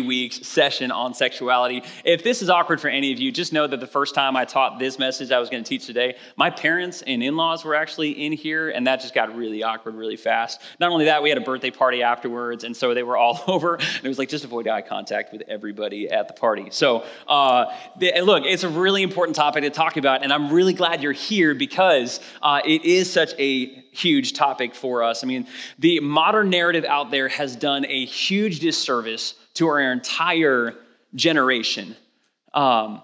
weeks session on sexuality. If this is awkward for any of you, just know that the first time I taught this message I was going to teach today, my parents and in laws were actually in here, and that just got really awkward really fast. Not only that, we had a birthday party afterwards, and so they were all over, and it was like just avoid eye contact with everybody at the party. So, uh, look, it's a really important topic to talk about, and I'm really glad you're here because uh, it is such a huge topic for us. I mean, the modern narrative out there has done a huge disservice to our entire generation. Um,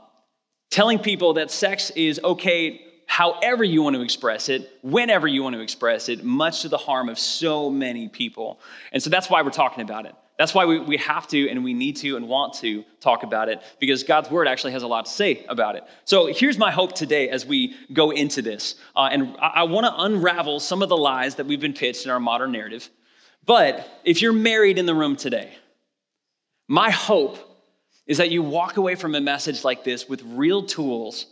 telling people that sex is okay however you want to express it, whenever you want to express it, much to the harm of so many people. And so that's why we're talking about it. That's why we, we have to and we need to and want to talk about it because God's word actually has a lot to say about it. So here's my hope today as we go into this. Uh, and I, I want to unravel some of the lies that we've been pitched in our modern narrative. But if you're married in the room today, my hope is that you walk away from a message like this with real tools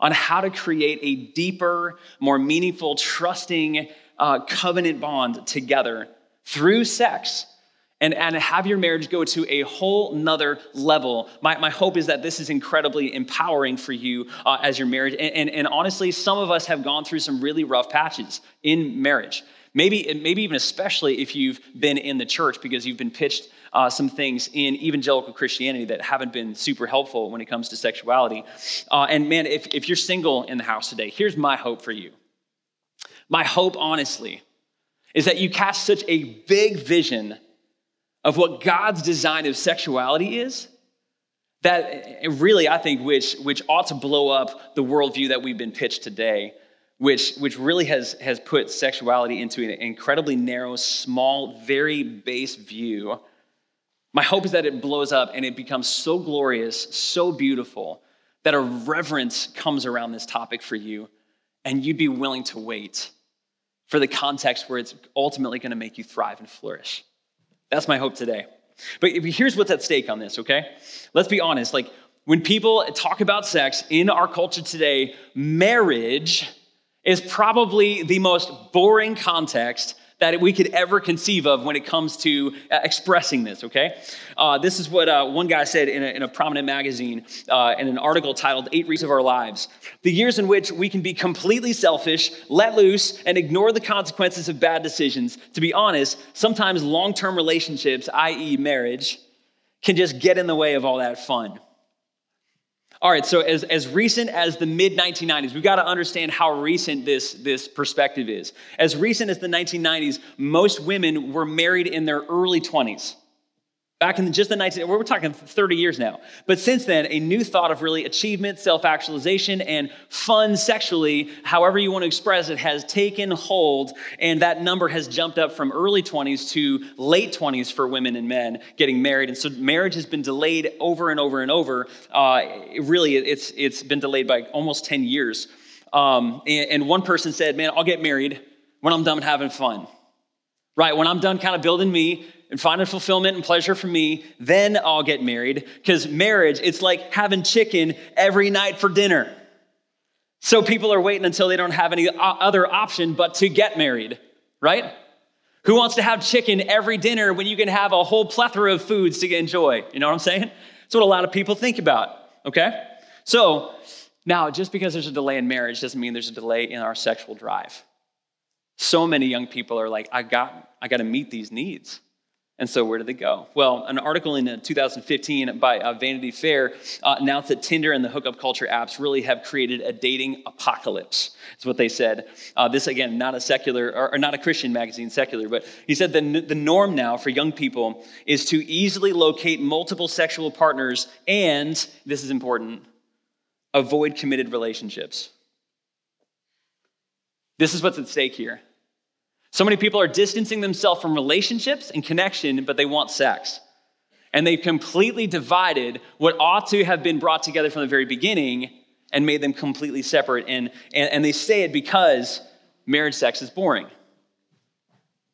on how to create a deeper, more meaningful, trusting uh, covenant bond together through sex and, and have your marriage go to a whole nother level. My, my hope is that this is incredibly empowering for you uh, as your marriage. And, and, and honestly, some of us have gone through some really rough patches in marriage. Maybe, maybe even especially if you've been in the church because you've been pitched uh, some things in evangelical Christianity that haven't been super helpful when it comes to sexuality. Uh, and man, if, if you're single in the house today, here's my hope for you. My hope, honestly, is that you cast such a big vision of what God's design of sexuality is that really, I think, which, which ought to blow up the worldview that we've been pitched today which, which really has, has put sexuality into an incredibly narrow, small, very base view. My hope is that it blows up and it becomes so glorious, so beautiful, that a reverence comes around this topic for you, and you'd be willing to wait for the context where it's ultimately going to make you thrive and flourish. That's my hope today. But here's what's at stake on this, okay? Let's be honest. Like, when people talk about sex in our culture today, marriage is probably the most boring context that we could ever conceive of when it comes to uh, expressing this, okay? Uh, this is what uh, one guy said in a, in a prominent magazine uh, in an article titled Eight Reasons of Our Lives. The years in which we can be completely selfish, let loose, and ignore the consequences of bad decisions. To be honest, sometimes long term relationships, i.e., marriage, can just get in the way of all that fun. All right, so as, as recent as the mid 1990s, we've got to understand how recent this, this perspective is. As recent as the 1990s, most women were married in their early 20s. Back in just the 19, we're talking 30 years now. But since then, a new thought of really achievement, self actualization, and fun sexually, however you want to express it, has taken hold. And that number has jumped up from early 20s to late 20s for women and men getting married. And so marriage has been delayed over and over and over. Uh, really, it's, it's been delayed by almost 10 years. Um, and, and one person said, Man, I'll get married when I'm done having fun. Right? When I'm done kind of building me and finding fulfillment and pleasure for me, then I'll get married. Because marriage, it's like having chicken every night for dinner. So people are waiting until they don't have any other option but to get married, right? Who wants to have chicken every dinner when you can have a whole plethora of foods to enjoy? You know what I'm saying? That's what a lot of people think about, okay? So now, just because there's a delay in marriage doesn't mean there's a delay in our sexual drive. So many young people are like, I got, I got to meet these needs. And so, where did they go? Well, an article in uh, 2015 by uh, Vanity Fair uh, announced that Tinder and the hookup culture apps really have created a dating apocalypse. That's what they said. Uh, this, again, not a secular or, or, not a Christian magazine, secular, but he said the, the norm now for young people is to easily locate multiple sexual partners and, this is important, avoid committed relationships. This is what's at stake here. So many people are distancing themselves from relationships and connection, but they want sex. And they've completely divided what ought to have been brought together from the very beginning and made them completely separate. And, and, and they say it because marriage sex is boring.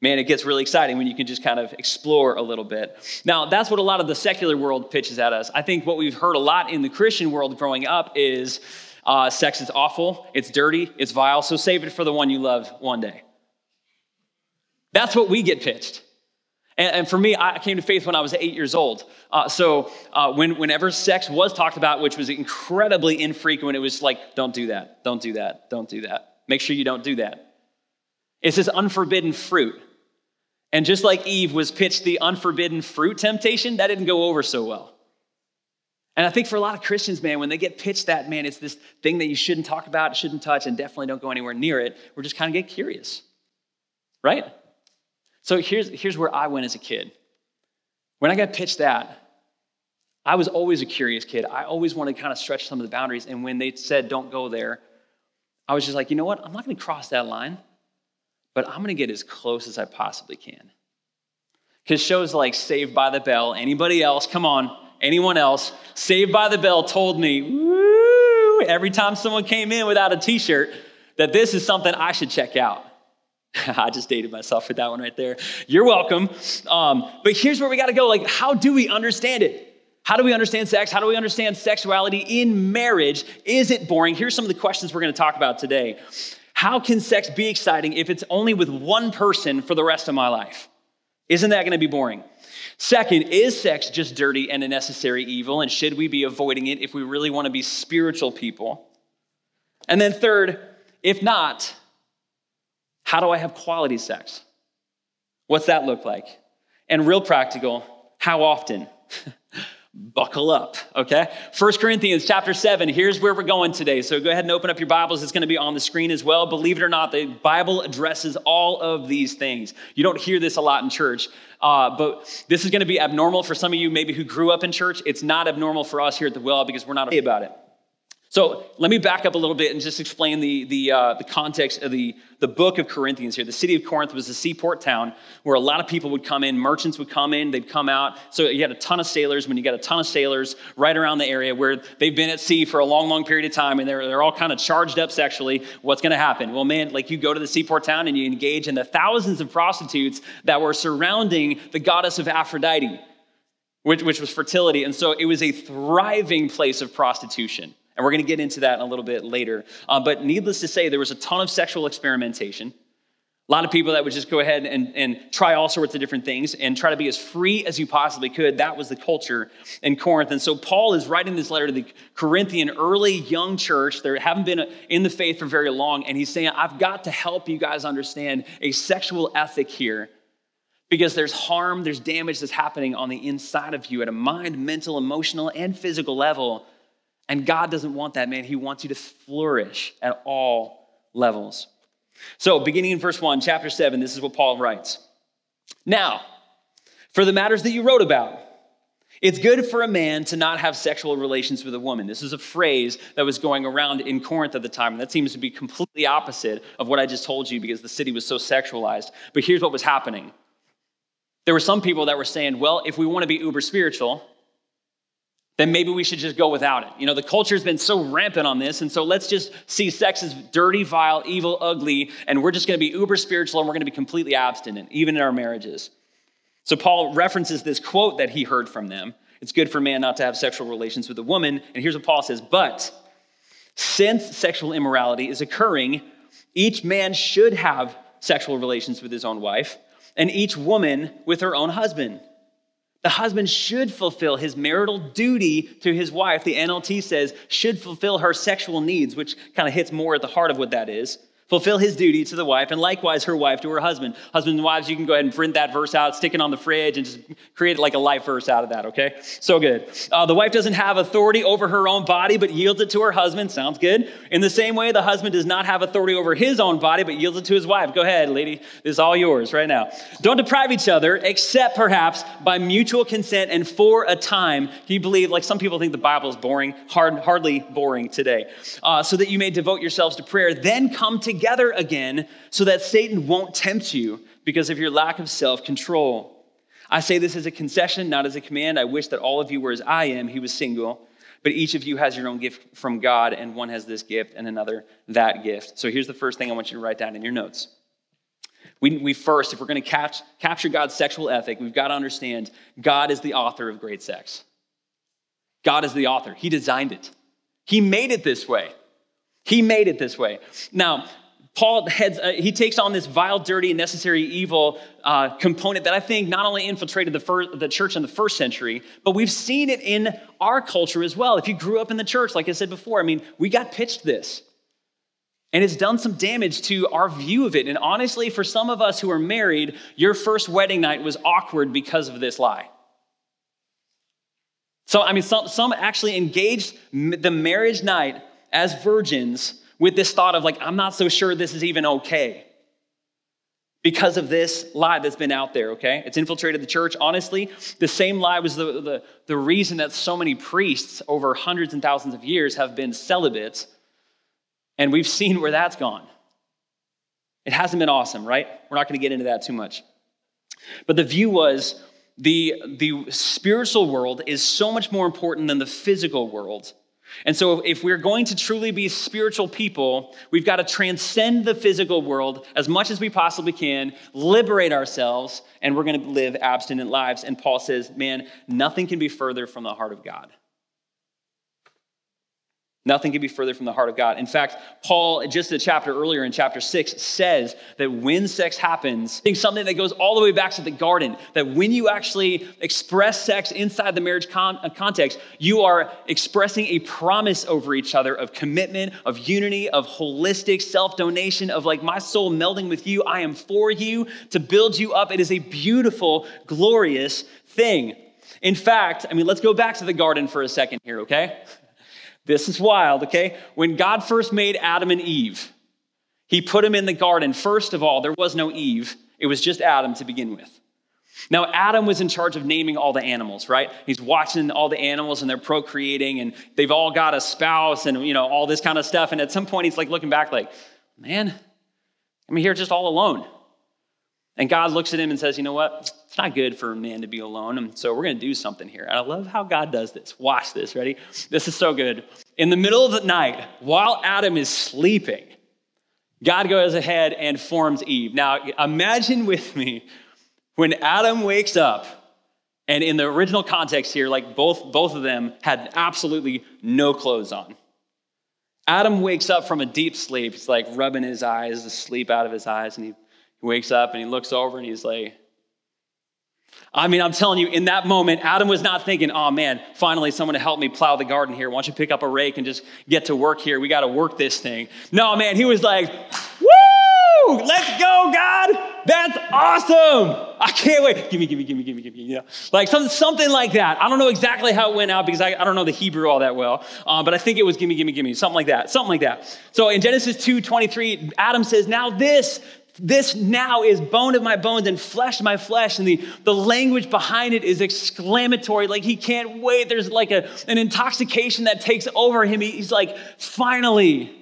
Man, it gets really exciting when you can just kind of explore a little bit. Now, that's what a lot of the secular world pitches at us. I think what we've heard a lot in the Christian world growing up is uh, sex is awful, it's dirty, it's vile, so save it for the one you love one day. That's what we get pitched. And, and for me, I came to faith when I was eight years old. Uh, so uh, when, whenever sex was talked about, which was incredibly infrequent, it was like, don't do that, don't do that, don't do that. Make sure you don't do that. It's this unforbidden fruit. And just like Eve was pitched the unforbidden fruit temptation, that didn't go over so well. And I think for a lot of Christians, man, when they get pitched that, man, it's this thing that you shouldn't talk about, shouldn't touch, and definitely don't go anywhere near it. We're just kind of get curious, right? So here's, here's where I went as a kid. When I got pitched that, I was always a curious kid. I always wanted to kind of stretch some of the boundaries. And when they said, don't go there, I was just like, you know what? I'm not going to cross that line, but I'm going to get as close as I possibly can. Because shows like Saved by the Bell, anybody else, come on, anyone else, Saved by the Bell told me, woo, every time someone came in without a t shirt, that this is something I should check out. I just dated myself for that one right there. You're welcome. Um, but here's where we got to go. Like, how do we understand it? How do we understand sex? How do we understand sexuality in marriage? Is it boring? Here's some of the questions we're going to talk about today. How can sex be exciting if it's only with one person for the rest of my life? Isn't that going to be boring? Second, is sex just dirty and a necessary evil? And should we be avoiding it if we really want to be spiritual people? And then third, if not, how do I have quality sex? What's that look like? And real practical, how often? buckle up okay? First corinthians chapter 7 here's where we're going today. So go ahead and open up your bibles. It's going to be on the screen as well. Believe it or not the bible addresses all of these things. You don't hear this a lot in church uh, but this is going to be abnormal for some of you maybe who grew up in church. It's not abnormal for us here at the well because we're not about it so let me back up a little bit and just explain the, the, uh, the context of the, the book of Corinthians here. The city of Corinth was a seaport town where a lot of people would come in, merchants would come in, they'd come out. So you had a ton of sailors. When you got a ton of sailors right around the area where they've been at sea for a long, long period of time and they're, they're all kind of charged up sexually, what's going to happen? Well, man, like you go to the seaport town and you engage in the thousands of prostitutes that were surrounding the goddess of Aphrodite, which, which was fertility. And so it was a thriving place of prostitution. And we're going to get into that in a little bit later. Uh, but needless to say, there was a ton of sexual experimentation. A lot of people that would just go ahead and, and try all sorts of different things and try to be as free as you possibly could. That was the culture in Corinth. And so Paul is writing this letter to the Corinthian early young church. They haven't been in the faith for very long. And he's saying, I've got to help you guys understand a sexual ethic here because there's harm, there's damage that's happening on the inside of you at a mind, mental, emotional, and physical level and God doesn't want that, man. He wants you to flourish at all levels. So, beginning in verse 1, chapter 7, this is what Paul writes. Now, for the matters that you wrote about, it's good for a man to not have sexual relations with a woman. This is a phrase that was going around in Corinth at the time, and that seems to be completely opposite of what I just told you because the city was so sexualized. But here's what was happening there were some people that were saying, well, if we want to be uber spiritual, then maybe we should just go without it. You know, the culture's been so rampant on this, and so let's just see sex as dirty, vile, evil, ugly, and we're just gonna be uber spiritual and we're gonna be completely abstinent, even in our marriages. So Paul references this quote that he heard from them. It's good for man not to have sexual relations with a woman. And here's what Paul says But since sexual immorality is occurring, each man should have sexual relations with his own wife, and each woman with her own husband. The husband should fulfill his marital duty to his wife. The NLT says should fulfill her sexual needs, which kind of hits more at the heart of what that is fulfill his duty to the wife, and likewise her wife to her husband. Husbands and wives, you can go ahead and print that verse out, stick it on the fridge, and just create like a life verse out of that, okay? So good. Uh, the wife doesn't have authority over her own body, but yields it to her husband. Sounds good. In the same way, the husband does not have authority over his own body, but yields it to his wife. Go ahead, lady. This is all yours right now. Don't deprive each other, except perhaps by mutual consent and for a time. Can you believe, like some people think the Bible is boring, hard, hardly boring today, uh, so that you may devote yourselves to prayer, then come together together again so that Satan won't tempt you because of your lack of self control. I say this as a concession, not as a command. I wish that all of you were as I am. He was single, but each of you has your own gift from God, and one has this gift and another that gift. So here's the first thing I want you to write down in your notes. We, we first, if we're going to capture God's sexual ethic, we've got to understand God is the author of great sex. God is the author. He designed it. He made it this way. He made it this way. Now, Paul heads, uh, he takes on this vile, dirty, necessary evil uh, component that I think not only infiltrated the, first, the church in the first century, but we've seen it in our culture as well. If you grew up in the church, like I said before, I mean, we got pitched this. And it's done some damage to our view of it. And honestly, for some of us who are married, your first wedding night was awkward because of this lie. So, I mean, some, some actually engaged the marriage night as virgins with this thought of, like, I'm not so sure this is even okay because of this lie that's been out there, okay? It's infiltrated the church. Honestly, the same lie was the, the, the reason that so many priests over hundreds and thousands of years have been celibates and we've seen where that's gone. It hasn't been awesome, right? We're not going to get into that too much. But the view was the, the spiritual world is so much more important than the physical world. And so, if we're going to truly be spiritual people, we've got to transcend the physical world as much as we possibly can, liberate ourselves, and we're going to live abstinent lives. And Paul says, man, nothing can be further from the heart of God. Nothing could be further from the heart of God. In fact, Paul, just a chapter earlier in chapter six, says that when sex happens, it's something that goes all the way back to the garden, that when you actually express sex inside the marriage con- uh, context, you are expressing a promise over each other of commitment, of unity, of holistic self donation, of like my soul melding with you. I am for you to build you up. It is a beautiful, glorious thing. In fact, I mean, let's go back to the garden for a second here, okay? This is wild, okay? When God first made Adam and Eve, he put them in the garden. First of all, there was no Eve, it was just Adam to begin with. Now, Adam was in charge of naming all the animals, right? He's watching all the animals and they're procreating and they've all got a spouse and, you know, all this kind of stuff. And at some point, he's like looking back, like, man, I'm here just all alone. And God looks at him and says, You know what? It's not good for a man to be alone. And so we're going to do something here. And I love how God does this. Watch this. Ready? This is so good. In the middle of the night, while Adam is sleeping, God goes ahead and forms Eve. Now, imagine with me when Adam wakes up, and in the original context here, like both, both of them had absolutely no clothes on. Adam wakes up from a deep sleep. He's like rubbing his eyes, the sleep out of his eyes, and he he wakes up and he looks over and he's like, I mean, I'm telling you, in that moment, Adam was not thinking, oh man, finally someone to help me plow the garden here. Why don't you pick up a rake and just get to work here? We got to work this thing. No, man, he was like, woo, let's go, God. That's awesome. I can't wait. Give me, give me, give me, give me, give me. Know, like some, something like that. I don't know exactly how it went out because I, I don't know the Hebrew all that well, um, but I think it was give me, give me, give me, something like that. Something like that. So in Genesis 2 23, Adam says, Now this this now is bone of my bones and flesh of my flesh. And the, the language behind it is exclamatory. Like he can't wait. There's like a, an intoxication that takes over him. He's like, finally,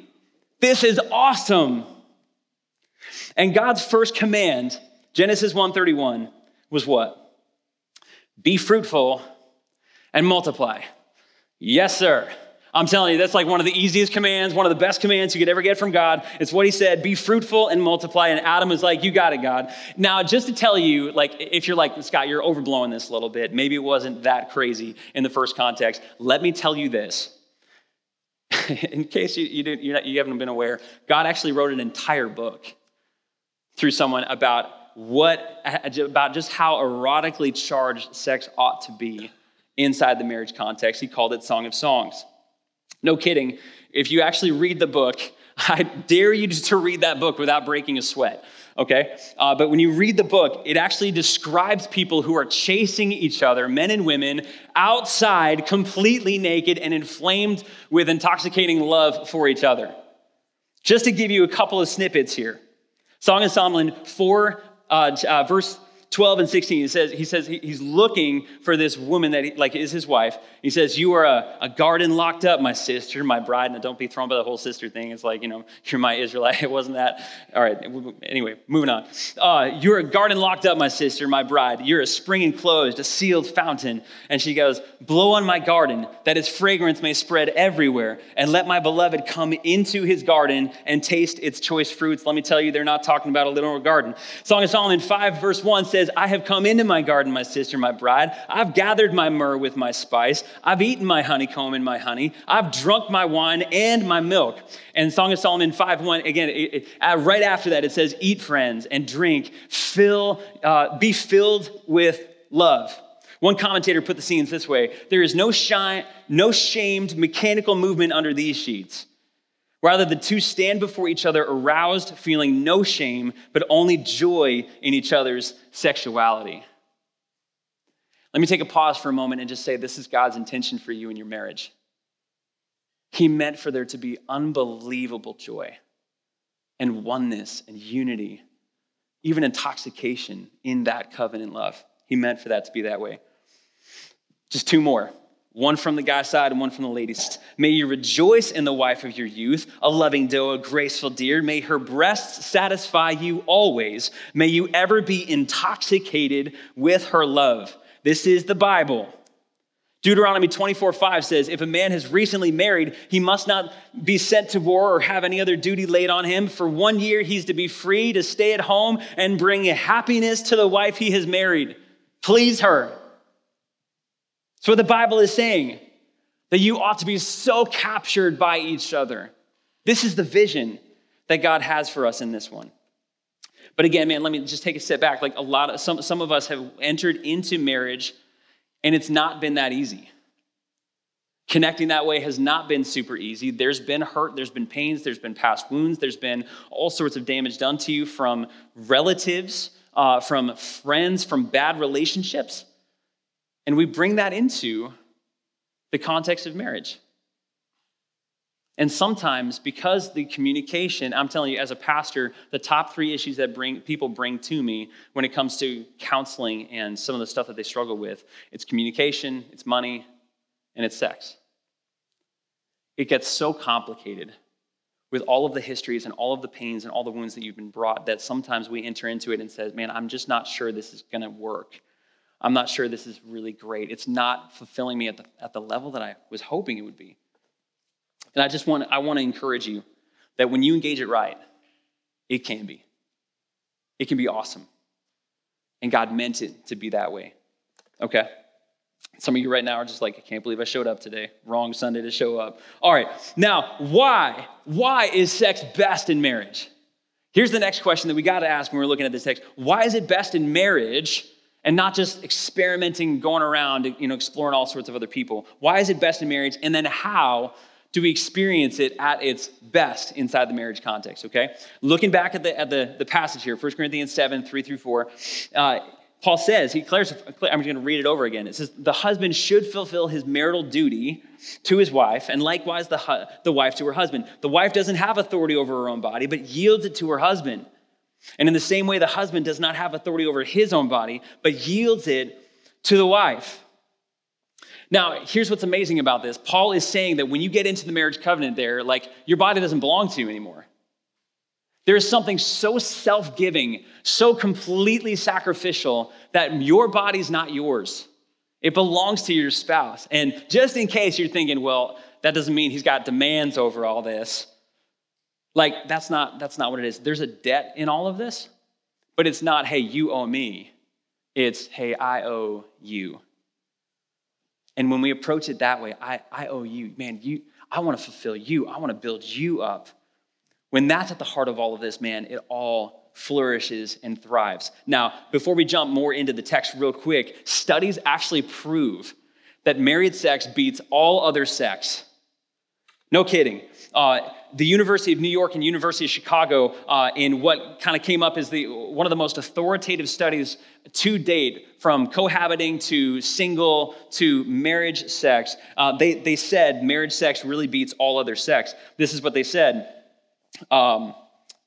this is awesome. And God's first command, Genesis 1:31, was what? Be fruitful and multiply. Yes, sir. I'm telling you, that's like one of the easiest commands, one of the best commands you could ever get from God. It's what he said be fruitful and multiply. And Adam is like, You got it, God. Now, just to tell you, like, if you're like, Scott, you're overblowing this a little bit, maybe it wasn't that crazy in the first context. Let me tell you this. in case you, you, didn't, you're not, you haven't been aware, God actually wrote an entire book through someone about what, about just how erotically charged sex ought to be inside the marriage context. He called it Song of Songs. No kidding. If you actually read the book, I dare you to read that book without breaking a sweat, okay? Uh, but when you read the book, it actually describes people who are chasing each other, men and women, outside, completely naked and inflamed with intoxicating love for each other. Just to give you a couple of snippets here Song of Solomon 4, uh, uh, verse 12 and 16, he says, he says he's looking for this woman that he, like is his wife. He says, You are a, a garden locked up, my sister, my bride. And don't be thrown by the whole sister thing. It's like, you know, you're my Israelite. It wasn't that. All right. Anyway, moving on. Uh, you're a garden locked up, my sister, my bride. You're a spring enclosed, a sealed fountain. And she goes, Blow on my garden, that its fragrance may spread everywhere. And let my beloved come into his garden and taste its choice fruits. Let me tell you, they're not talking about a little garden. Song of Solomon 5, verse 1 says, says, I have come into my garden, my sister, my bride. I've gathered my myrrh with my spice. I've eaten my honeycomb and my honey. I've drunk my wine and my milk. And Song of Solomon 5 1, again, it, it, uh, right after that, it says, Eat, friends, and drink, fill, uh, be filled with love. One commentator put the scenes this way There is no, shy, no shamed mechanical movement under these sheets. Rather, the two stand before each other aroused, feeling no shame, but only joy in each other's sexuality. Let me take a pause for a moment and just say this is God's intention for you in your marriage. He meant for there to be unbelievable joy and oneness and unity, even intoxication in that covenant love. He meant for that to be that way. Just two more one from the guy's side and one from the lady's. May you rejoice in the wife of your youth, a loving doe, a graceful deer. May her breasts satisfy you always. May you ever be intoxicated with her love. This is the Bible. Deuteronomy 24 5 says, If a man has recently married, he must not be sent to war or have any other duty laid on him. For one year, he's to be free to stay at home and bring happiness to the wife he has married. Please her. That's what the Bible is saying, that you ought to be so captured by each other. This is the vision that God has for us in this one. But again, man, let me just take a step back. Like a lot of some, some of us have entered into marriage and it's not been that easy. Connecting that way has not been super easy. There's been hurt, there's been pains, there's been past wounds, there's been all sorts of damage done to you from relatives, uh, from friends, from bad relationships. And we bring that into the context of marriage. And sometimes, because the communication, I'm telling you, as a pastor, the top three issues that bring people bring to me when it comes to counseling and some of the stuff that they struggle with, it's communication, it's money, and it's sex. It gets so complicated with all of the histories and all of the pains and all the wounds that you've been brought that sometimes we enter into it and says, "Man, I'm just not sure this is going to work." I'm not sure this is really great. It's not fulfilling me at the, at the level that I was hoping it would be. And I just want, I want to encourage you that when you engage it right, it can be. It can be awesome. And God meant it to be that way. Okay? Some of you right now are just like, I can't believe I showed up today. Wrong Sunday to show up. All right, now, why? Why is sex best in marriage? Here's the next question that we got to ask when we're looking at this text. Why is it best in marriage and not just experimenting, going around, you know, exploring all sorts of other people. Why is it best in marriage? And then how do we experience it at its best inside the marriage context, okay? Looking back at the, at the, the passage here, 1 Corinthians 7, 3 through 4, uh, Paul says, he declares, I'm going to read it over again. It says, the husband should fulfill his marital duty to his wife, and likewise the, the wife to her husband. The wife doesn't have authority over her own body, but yields it to her husband. And in the same way, the husband does not have authority over his own body, but yields it to the wife. Now, here's what's amazing about this Paul is saying that when you get into the marriage covenant there, like your body doesn't belong to you anymore. There is something so self giving, so completely sacrificial that your body's not yours. It belongs to your spouse. And just in case you're thinking, well, that doesn't mean he's got demands over all this. Like, that's not, that's not what it is. There's a debt in all of this, but it's not, hey, you owe me. It's, hey, I owe you. And when we approach it that way, I, I owe you, man, you, I want to fulfill you. I want to build you up. When that's at the heart of all of this, man, it all flourishes and thrives. Now, before we jump more into the text, real quick, studies actually prove that married sex beats all other sex. No kidding. Uh, the University of New York and University of Chicago, uh, in what kind of came up as the one of the most authoritative studies to date, from cohabiting to single to marriage sex, uh, they, they said marriage sex really beats all other sex. This is what they said. Um,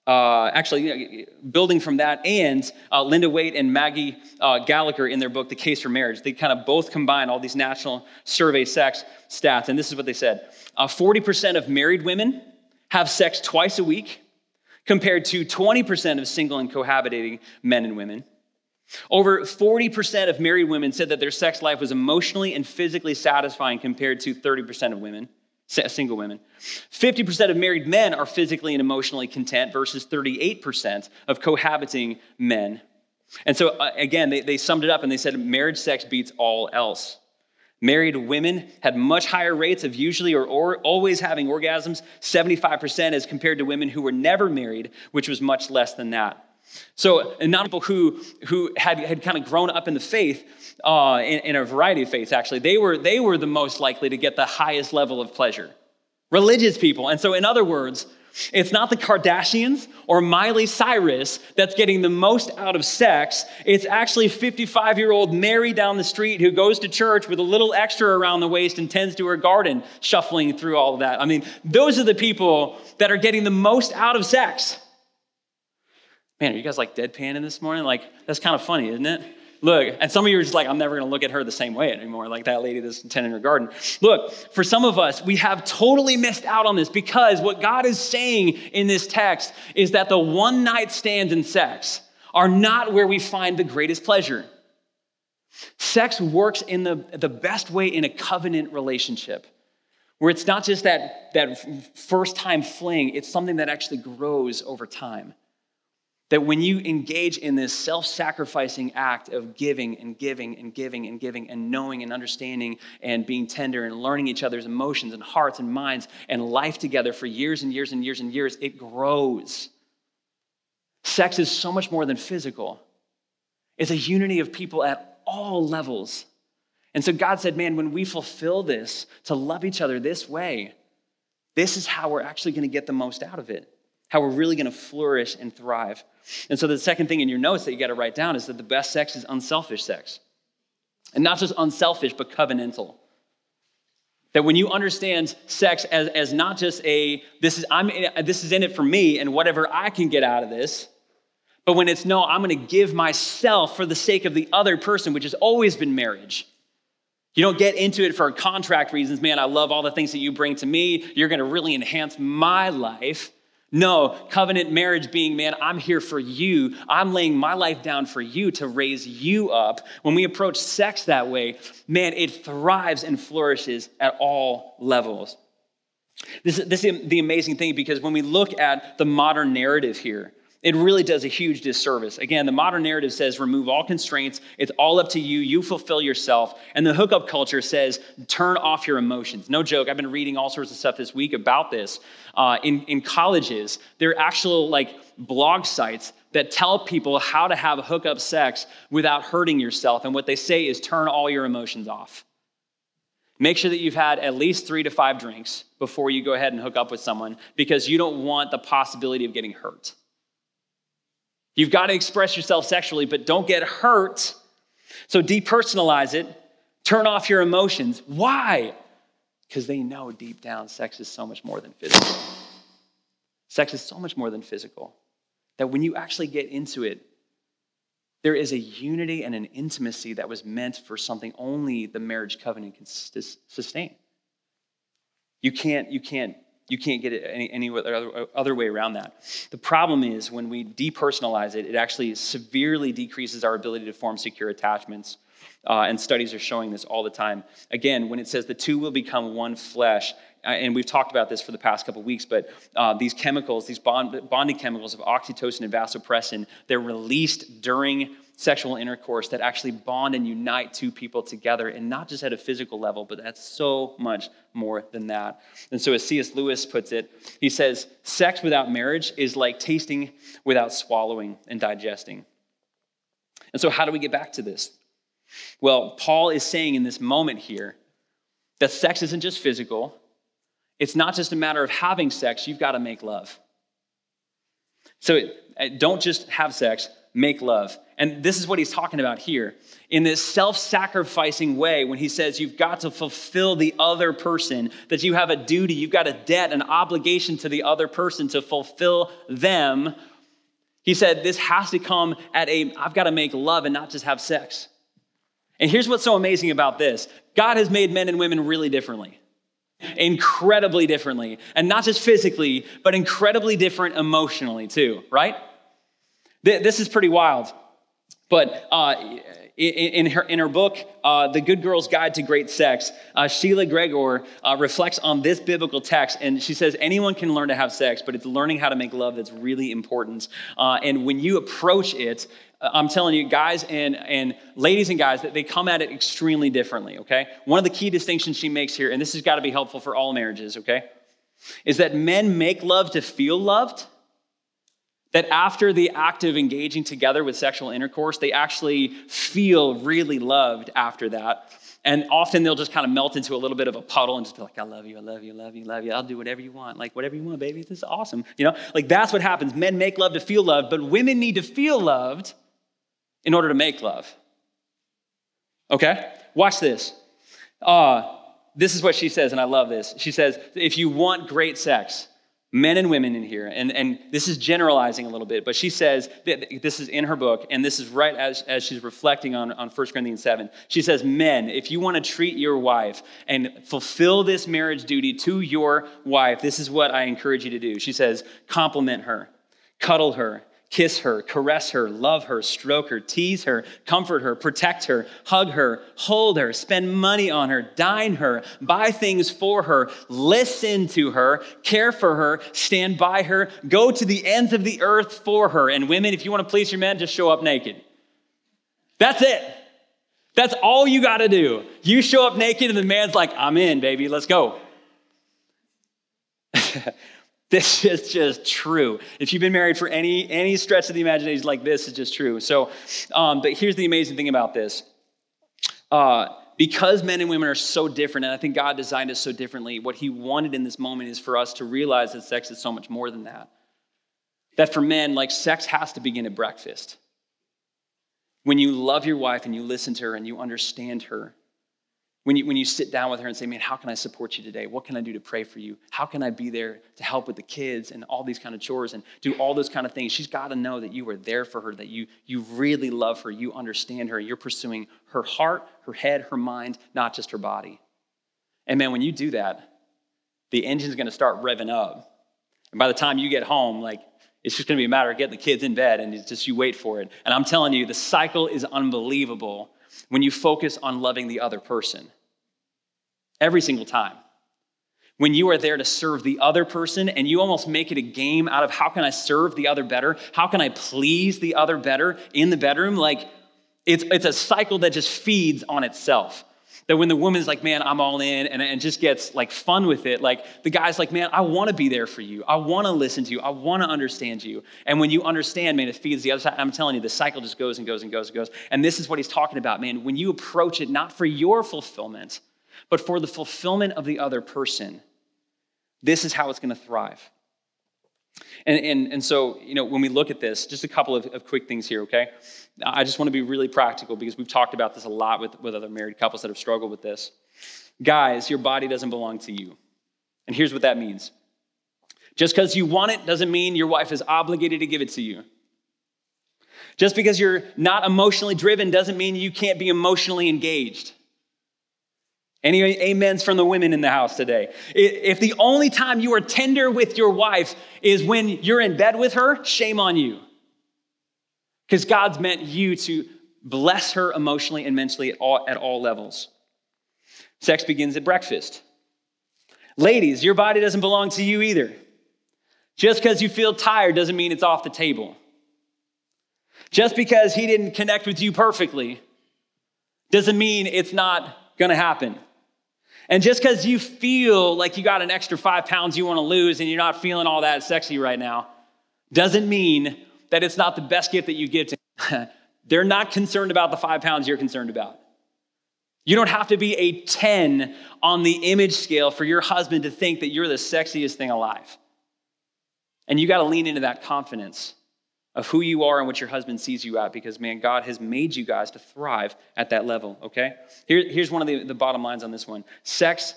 uh, actually, building from that, and uh, Linda Waite and Maggie uh, Gallagher in their book, The Case for Marriage, they kind of both combine all these national survey sex stats, and this is what they said. 40% uh, of married women have sex twice a week, compared to 20% of single and cohabitating men and women. Over 40% of married women said that their sex life was emotionally and physically satisfying compared to 30% of women single women. 50% of married men are physically and emotionally content versus 38% of cohabiting men. And so, uh, again, they, they summed it up and they said marriage sex beats all else. Married women had much higher rates of usually or, or, always having orgasms, 75% as compared to women who were never married, which was much less than that. So, and not people who, who had, had kind of grown up in the faith, uh, in, in a variety of faiths actually, they were, they were the most likely to get the highest level of pleasure. Religious people. And so, in other words, it's not the Kardashians or Miley Cyrus that's getting the most out of sex. It's actually 55 year old Mary down the street who goes to church with a little extra around the waist and tends to her garden, shuffling through all of that. I mean, those are the people that are getting the most out of sex. Man, are you guys like deadpanning this morning? Like, that's kind of funny, isn't it? Look, and some of you are just like, I'm never going to look at her the same way anymore, like that lady that's tending her garden. Look, for some of us, we have totally missed out on this because what God is saying in this text is that the one night stands in sex are not where we find the greatest pleasure. Sex works in the, the best way in a covenant relationship where it's not just that, that first time fling, it's something that actually grows over time. That when you engage in this self sacrificing act of giving and giving and giving and giving and knowing and understanding and being tender and learning each other's emotions and hearts and minds and life together for years and years and years and years, it grows. Sex is so much more than physical, it's a unity of people at all levels. And so God said, man, when we fulfill this, to love each other this way, this is how we're actually going to get the most out of it how we're really going to flourish and thrive. And so, the second thing in your notes that you got to write down is that the best sex is unselfish sex. And not just unselfish, but covenantal. That when you understand sex as, as not just a, this is, I'm, in, this is in it for me and whatever I can get out of this, but when it's no, I'm going to give myself for the sake of the other person, which has always been marriage. You don't get into it for contract reasons. Man, I love all the things that you bring to me. You're going to really enhance my life. No, covenant marriage being, man, I'm here for you. I'm laying my life down for you to raise you up. When we approach sex that way, man, it thrives and flourishes at all levels. This, this is the amazing thing because when we look at the modern narrative here, it really does a huge disservice. Again, the modern narrative says remove all constraints. It's all up to you. You fulfill yourself. And the hookup culture says turn off your emotions. No joke. I've been reading all sorts of stuff this week about this. Uh, in, in colleges, there are actual like blog sites that tell people how to have hookup sex without hurting yourself. And what they say is turn all your emotions off. Make sure that you've had at least three to five drinks before you go ahead and hook up with someone because you don't want the possibility of getting hurt. You've got to express yourself sexually, but don't get hurt. So depersonalize it, turn off your emotions. Why? Because they know deep down sex is so much more than physical. Sex is so much more than physical. That when you actually get into it, there is a unity and an intimacy that was meant for something only the marriage covenant can sustain. You can't, you can't you can't get it any, any other, other way around that. The problem is when we depersonalize it, it actually severely decreases our ability to form secure attachments. Uh, and studies are showing this all the time. Again, when it says the two will become one flesh, and we've talked about this for the past couple weeks, but uh, these chemicals, these bond, bonding chemicals of oxytocin and vasopressin, they're released during sexual intercourse that actually bond and unite two people together, and not just at a physical level, but that's so much more than that. And so, as C.S. Lewis puts it, he says, Sex without marriage is like tasting without swallowing and digesting. And so, how do we get back to this? Well, Paul is saying in this moment here that sex isn't just physical, it's not just a matter of having sex, you've got to make love. So, uh, don't just have sex, make love. And this is what he's talking about here. In this self sacrificing way, when he says you've got to fulfill the other person, that you have a duty, you've got a debt, an obligation to the other person to fulfill them, he said this has to come at a, I've got to make love and not just have sex. And here's what's so amazing about this God has made men and women really differently incredibly differently. And not just physically, but incredibly different emotionally, too, right? This is pretty wild. But uh, in, her, in her book, uh, The Good Girl's Guide to Great Sex, uh, Sheila Gregoire uh, reflects on this biblical text, and she says anyone can learn to have sex, but it's learning how to make love that's really important. Uh, and when you approach it, uh, I'm telling you, guys and, and ladies and guys, that they come at it extremely differently, okay? One of the key distinctions she makes here, and this has got to be helpful for all marriages, okay, is that men make love to feel loved that after the act of engaging together with sexual intercourse, they actually feel really loved after that. And often they'll just kind of melt into a little bit of a puddle and just be like, I love you, I love you, I love you, I love you. I'll do whatever you want. Like, whatever you want, baby. This is awesome. You know, like that's what happens. Men make love to feel loved, but women need to feel loved in order to make love. Okay? Watch this. Uh, this is what she says, and I love this. She says, if you want great sex, men and women in here, and, and this is generalizing a little bit, but she says that this is in her book, and this is right as, as she's reflecting on, on 1 Corinthians 7. She says, Men, if you want to treat your wife and fulfill this marriage duty to your wife, this is what I encourage you to do. She says, Compliment her, cuddle her, kiss her, caress her, love her, stroke her, tease her, comfort her, protect her, hug her, hold her, spend money on her, dine her, buy things for her, listen to her, care for her, stand by her, go to the ends of the earth for her. And women, if you want to please your men, just show up naked. That's it. That's all you got to do. You show up naked, and the man's like, I'm in, baby, let's go. This is just true. If you've been married for any any stretch of the imagination, like this is just true. So, um, but here's the amazing thing about this. Uh, because men and women are so different, and I think God designed us so differently, what He wanted in this moment is for us to realize that sex is so much more than that. That for men, like sex has to begin at breakfast. When you love your wife and you listen to her and you understand her, when you, when you sit down with her and say, Man, how can I support you today? What can I do to pray for you? How can I be there to help with the kids and all these kind of chores and do all those kind of things? She's got to know that you are there for her, that you, you really love her, you understand her, you're pursuing her heart, her head, her mind, not just her body. And man, when you do that, the engine's going to start revving up. And by the time you get home, like, it's just going to be a matter of getting the kids in bed and just you wait for it. And I'm telling you, the cycle is unbelievable when you focus on loving the other person. Every single time. When you are there to serve the other person and you almost make it a game out of how can I serve the other better? How can I please the other better in the bedroom? Like, it's, it's a cycle that just feeds on itself. That when the woman's like, man, I'm all in, and, and just gets like fun with it, like the guy's like, man, I want to be there for you. I want to listen to you. I want to understand you. And when you understand, man, it feeds the other side. I'm telling you, the cycle just goes and goes and goes and goes. And this is what he's talking about, man. When you approach it not for your fulfillment, but for the fulfillment of the other person, this is how it's going to thrive. And, and, and so, you know, when we look at this, just a couple of, of quick things here, okay? I just want to be really practical because we've talked about this a lot with, with other married couples that have struggled with this. Guys, your body doesn't belong to you. And here's what that means just because you want it doesn't mean your wife is obligated to give it to you. Just because you're not emotionally driven doesn't mean you can't be emotionally engaged. Any amens from the women in the house today? If the only time you are tender with your wife is when you're in bed with her, shame on you. Because God's meant you to bless her emotionally and mentally at all, at all levels. Sex begins at breakfast. Ladies, your body doesn't belong to you either. Just because you feel tired doesn't mean it's off the table. Just because he didn't connect with you perfectly doesn't mean it's not going to happen. And just because you feel like you got an extra five pounds you want to lose and you're not feeling all that sexy right now doesn't mean that it's not the best gift that you give to They're not concerned about the five pounds you're concerned about. You don't have to be a 10 on the image scale for your husband to think that you're the sexiest thing alive. And you got to lean into that confidence of who you are and what your husband sees you at because, man, God has made you guys to thrive at that level, okay? Here, here's one of the, the bottom lines on this one sex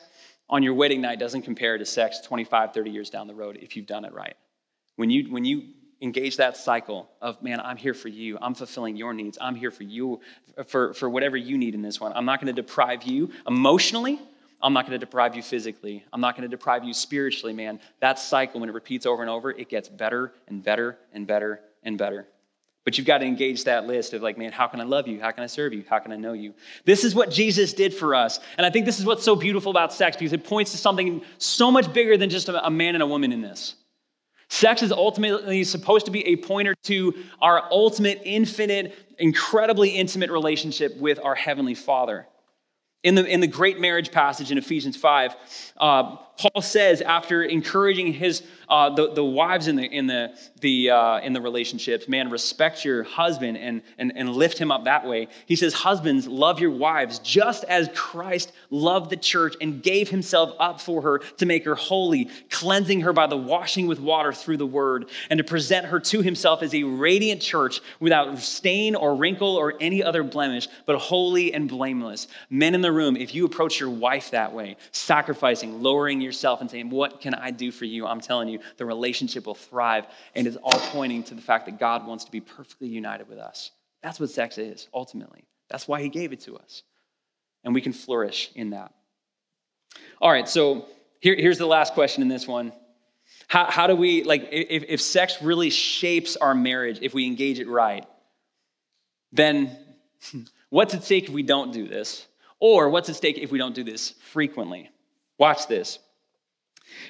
on your wedding night doesn't compare to sex 25, 30 years down the road if you've done it right. When you, when you engage that cycle of man i'm here for you i'm fulfilling your needs i'm here for you for, for whatever you need in this one i'm not going to deprive you emotionally i'm not going to deprive you physically i'm not going to deprive you spiritually man that cycle when it repeats over and over it gets better and better and better and better But you've got to engage that list of like, man, how can I love you? How can I serve you? How can I know you? This is what Jesus did for us. And I think this is what's so beautiful about sex because it points to something so much bigger than just a man and a woman in this. Sex is ultimately supposed to be a pointer to our ultimate, infinite, incredibly intimate relationship with our Heavenly Father. In the, in the great marriage passage in Ephesians 5, uh, Paul says, after encouraging his, uh, the, the wives in the, in, the, the, uh, in the relationships, man, respect your husband and, and, and lift him up that way. He says, Husbands, love your wives just as Christ loved the church and gave himself up for her to make her holy, cleansing her by the washing with water through the word, and to present her to himself as a radiant church without stain or wrinkle or any other blemish, but holy and blameless. Men in the room, if you approach your wife that way, sacrificing, lowering yourself and saying, What can I do for you? I'm telling you, the relationship will thrive. And it's all pointing to the fact that God wants to be perfectly united with us. That's what sex is, ultimately. That's why He gave it to us. And we can flourish in that. All right, so here, here's the last question in this one. How, how do we, like, if, if sex really shapes our marriage, if we engage it right, then what's at stake if we don't do this? Or what's at stake if we don't do this frequently? Watch this.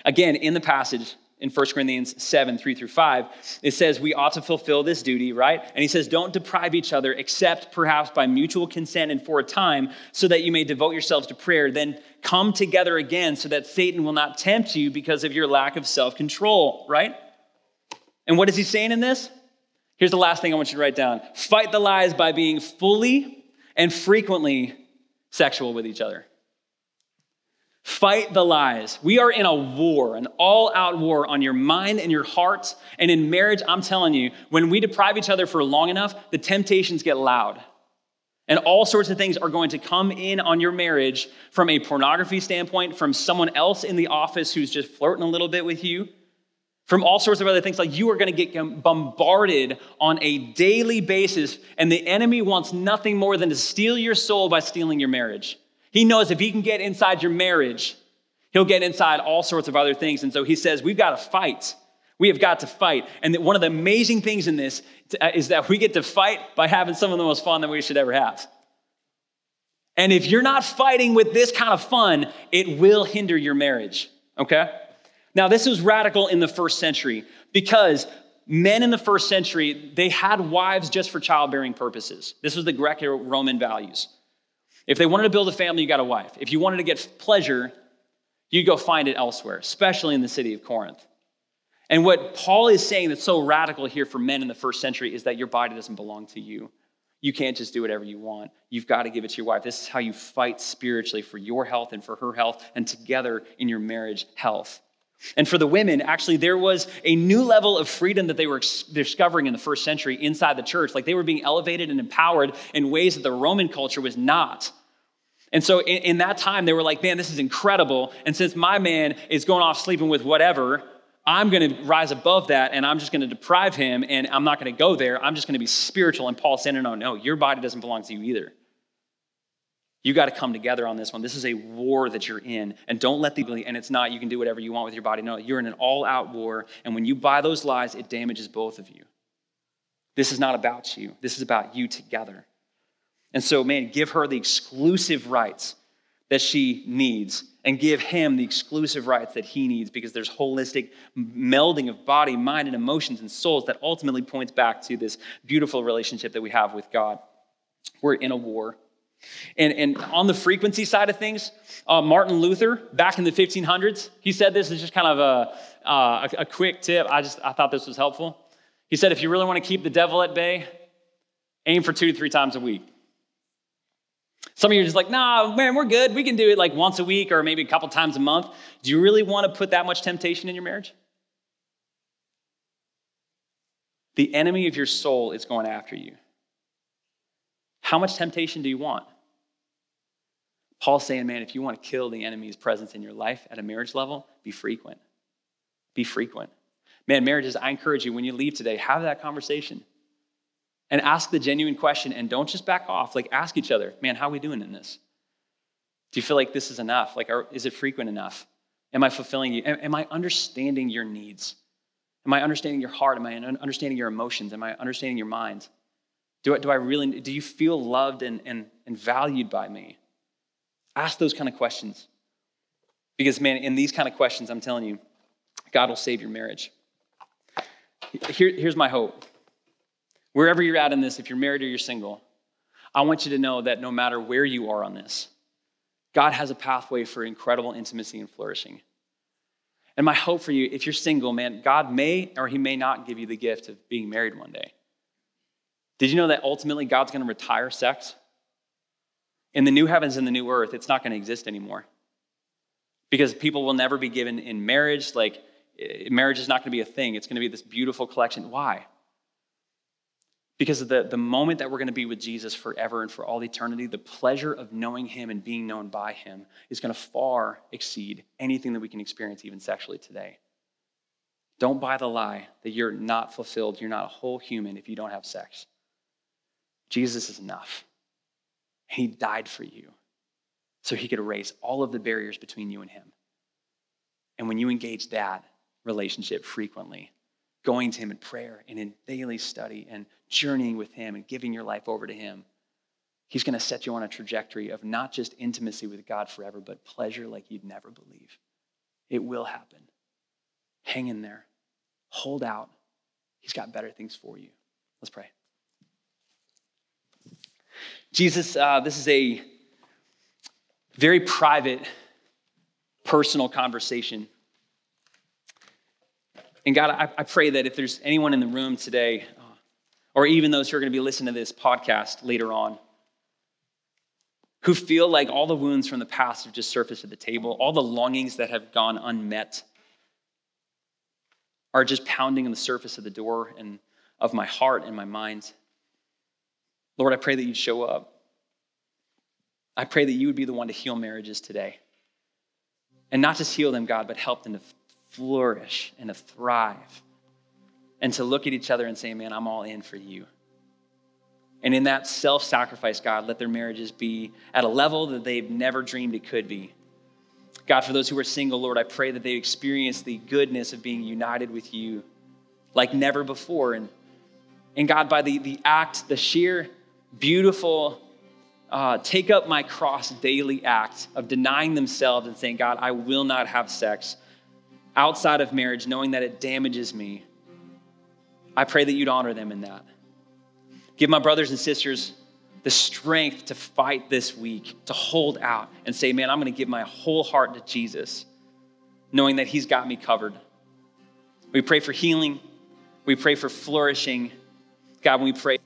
Again, in the passage in 1 Corinthians 7, 3 through 5, it says we ought to fulfill this duty, right? And he says, don't deprive each other except perhaps by mutual consent and for a time, so that you may devote yourselves to prayer. Then come together again so that Satan will not tempt you because of your lack of self control, right? And what is he saying in this? Here's the last thing I want you to write down fight the lies by being fully and frequently sexual with each other. Fight the lies. We are in a war, an all out war on your mind and your heart. And in marriage, I'm telling you, when we deprive each other for long enough, the temptations get loud. And all sorts of things are going to come in on your marriage from a pornography standpoint, from someone else in the office who's just flirting a little bit with you, from all sorts of other things. Like you are going to get bombarded on a daily basis, and the enemy wants nothing more than to steal your soul by stealing your marriage. He knows if he can get inside your marriage, he'll get inside all sorts of other things. And so he says, We've got to fight. We have got to fight. And one of the amazing things in this uh, is that we get to fight by having some of the most fun that we should ever have. And if you're not fighting with this kind of fun, it will hinder your marriage, okay? Now, this was radical in the first century because men in the first century, they had wives just for childbearing purposes. This was the Greco Roman values. If they wanted to build a family, you got a wife. If you wanted to get pleasure, you'd go find it elsewhere, especially in the city of Corinth. And what Paul is saying that's so radical here for men in the first century is that your body doesn't belong to you. You can't just do whatever you want. You've got to give it to your wife. This is how you fight spiritually for your health and for her health and together in your marriage health. And for the women, actually, there was a new level of freedom that they were discovering in the first century inside the church. Like they were being elevated and empowered in ways that the Roman culture was not. And so in, in, that time, they were like, man, this is incredible. And since my man is going off sleeping with whatever, I'm going to rise above that and I'm just going to deprive him and I'm not going to go there. I'm just going to be spiritual. And Paul's saying, no, no, no, your body doesn't belong to you either. You got to come together on this one. This is a war that you're in. And don't let the, and it's not you can do whatever you want with your body. No, you're in an all out war. And when you buy those lies, it damages both of you. This is not about you, this is about you together. And so, man, give her the exclusive rights that she needs and give him the exclusive rights that he needs because there's holistic melding of body, mind, and emotions and souls that ultimately points back to this beautiful relationship that we have with God. We're in a war. And, and on the frequency side of things, uh, Martin Luther, back in the 1500s, he said this is just kind of a, uh, a, a quick tip. I just I thought this was helpful. He said, if you really want to keep the devil at bay, aim for two to three times a week. Some of you are just like, nah, man, we're good. We can do it like once a week or maybe a couple times a month. Do you really want to put that much temptation in your marriage? The enemy of your soul is going after you. How much temptation do you want? Paul's saying, man, if you want to kill the enemy's presence in your life at a marriage level, be frequent. Be frequent. Man, marriages, I encourage you when you leave today, have that conversation and ask the genuine question and don't just back off. Like, ask each other, man, how are we doing in this? Do you feel like this is enough? Like, are, is it frequent enough? Am I fulfilling you? Am, am I understanding your needs? Am I understanding your heart? Am I understanding your emotions? Am I understanding your mind? Do I, do I really, do you feel loved and, and, and valued by me? Ask those kind of questions. Because, man, in these kind of questions, I'm telling you, God will save your marriage. Here, here's my hope. Wherever you're at in this, if you're married or you're single, I want you to know that no matter where you are on this, God has a pathway for incredible intimacy and flourishing. And my hope for you, if you're single, man, God may or He may not give you the gift of being married one day. Did you know that ultimately God's going to retire sex? In the new heavens and the new earth, it's not going to exist anymore. Because people will never be given in marriage. Like, eh, marriage is not going to be a thing. It's going to be this beautiful collection. Why? Because of the, the moment that we're going to be with Jesus forever and for all eternity, the pleasure of knowing Him and being known by Him is going to far exceed anything that we can experience, even sexually today. Don't buy the lie that you're not fulfilled, you're not a whole human if you don't have sex. Jesus is enough. He died for you so He could erase all of the barriers between you and Him. And when you engage that relationship frequently, going to Him in prayer and in daily study and journeying with Him and giving your life over to Him, He's going to set you on a trajectory of not just intimacy with God forever, but pleasure like you'd never believe. It will happen. Hang in there, hold out. He's got better things for you. Let's pray. Jesus, uh, this is a very private, personal conversation. And God, I, I pray that if there's anyone in the room today, uh, or even those who are going to be listening to this podcast later on, who feel like all the wounds from the past have just surfaced at the table, all the longings that have gone unmet are just pounding on the surface of the door and of my heart and my mind. Lord, I pray that you'd show up. I pray that you would be the one to heal marriages today. And not just heal them, God, but help them to flourish and to thrive and to look at each other and say, man, I'm all in for you. And in that self sacrifice, God, let their marriages be at a level that they've never dreamed it could be. God, for those who are single, Lord, I pray that they experience the goodness of being united with you like never before. And, and God, by the, the act, the sheer, beautiful, uh, take up my cross daily act of denying themselves and saying, God, I will not have sex outside of marriage, knowing that it damages me, I pray that you'd honor them in that. Give my brothers and sisters the strength to fight this week, to hold out and say, man, I'm going to give my whole heart to Jesus, knowing that He's got me covered. We pray for healing. We pray for flourishing. God, we pray